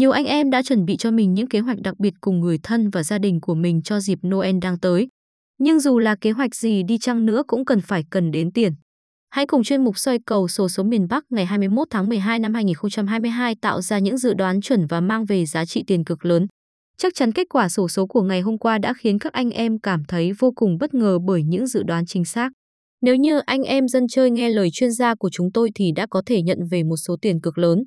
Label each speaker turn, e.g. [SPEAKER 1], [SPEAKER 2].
[SPEAKER 1] Nhiều anh em đã chuẩn bị cho mình những kế hoạch đặc biệt cùng người thân và gia đình của mình cho dịp Noel đang tới. Nhưng dù là kế hoạch gì đi chăng nữa cũng cần phải cần đến tiền. Hãy cùng chuyên mục soi cầu sổ số miền Bắc ngày 21 tháng 12 năm 2022 tạo ra những dự đoán chuẩn và mang về giá trị tiền cực lớn. Chắc chắn kết quả sổ số của ngày hôm qua đã khiến các anh em cảm thấy vô cùng bất ngờ bởi những dự đoán chính xác. Nếu như anh em dân chơi nghe lời chuyên gia của chúng tôi thì đã có thể nhận về một số tiền cực lớn.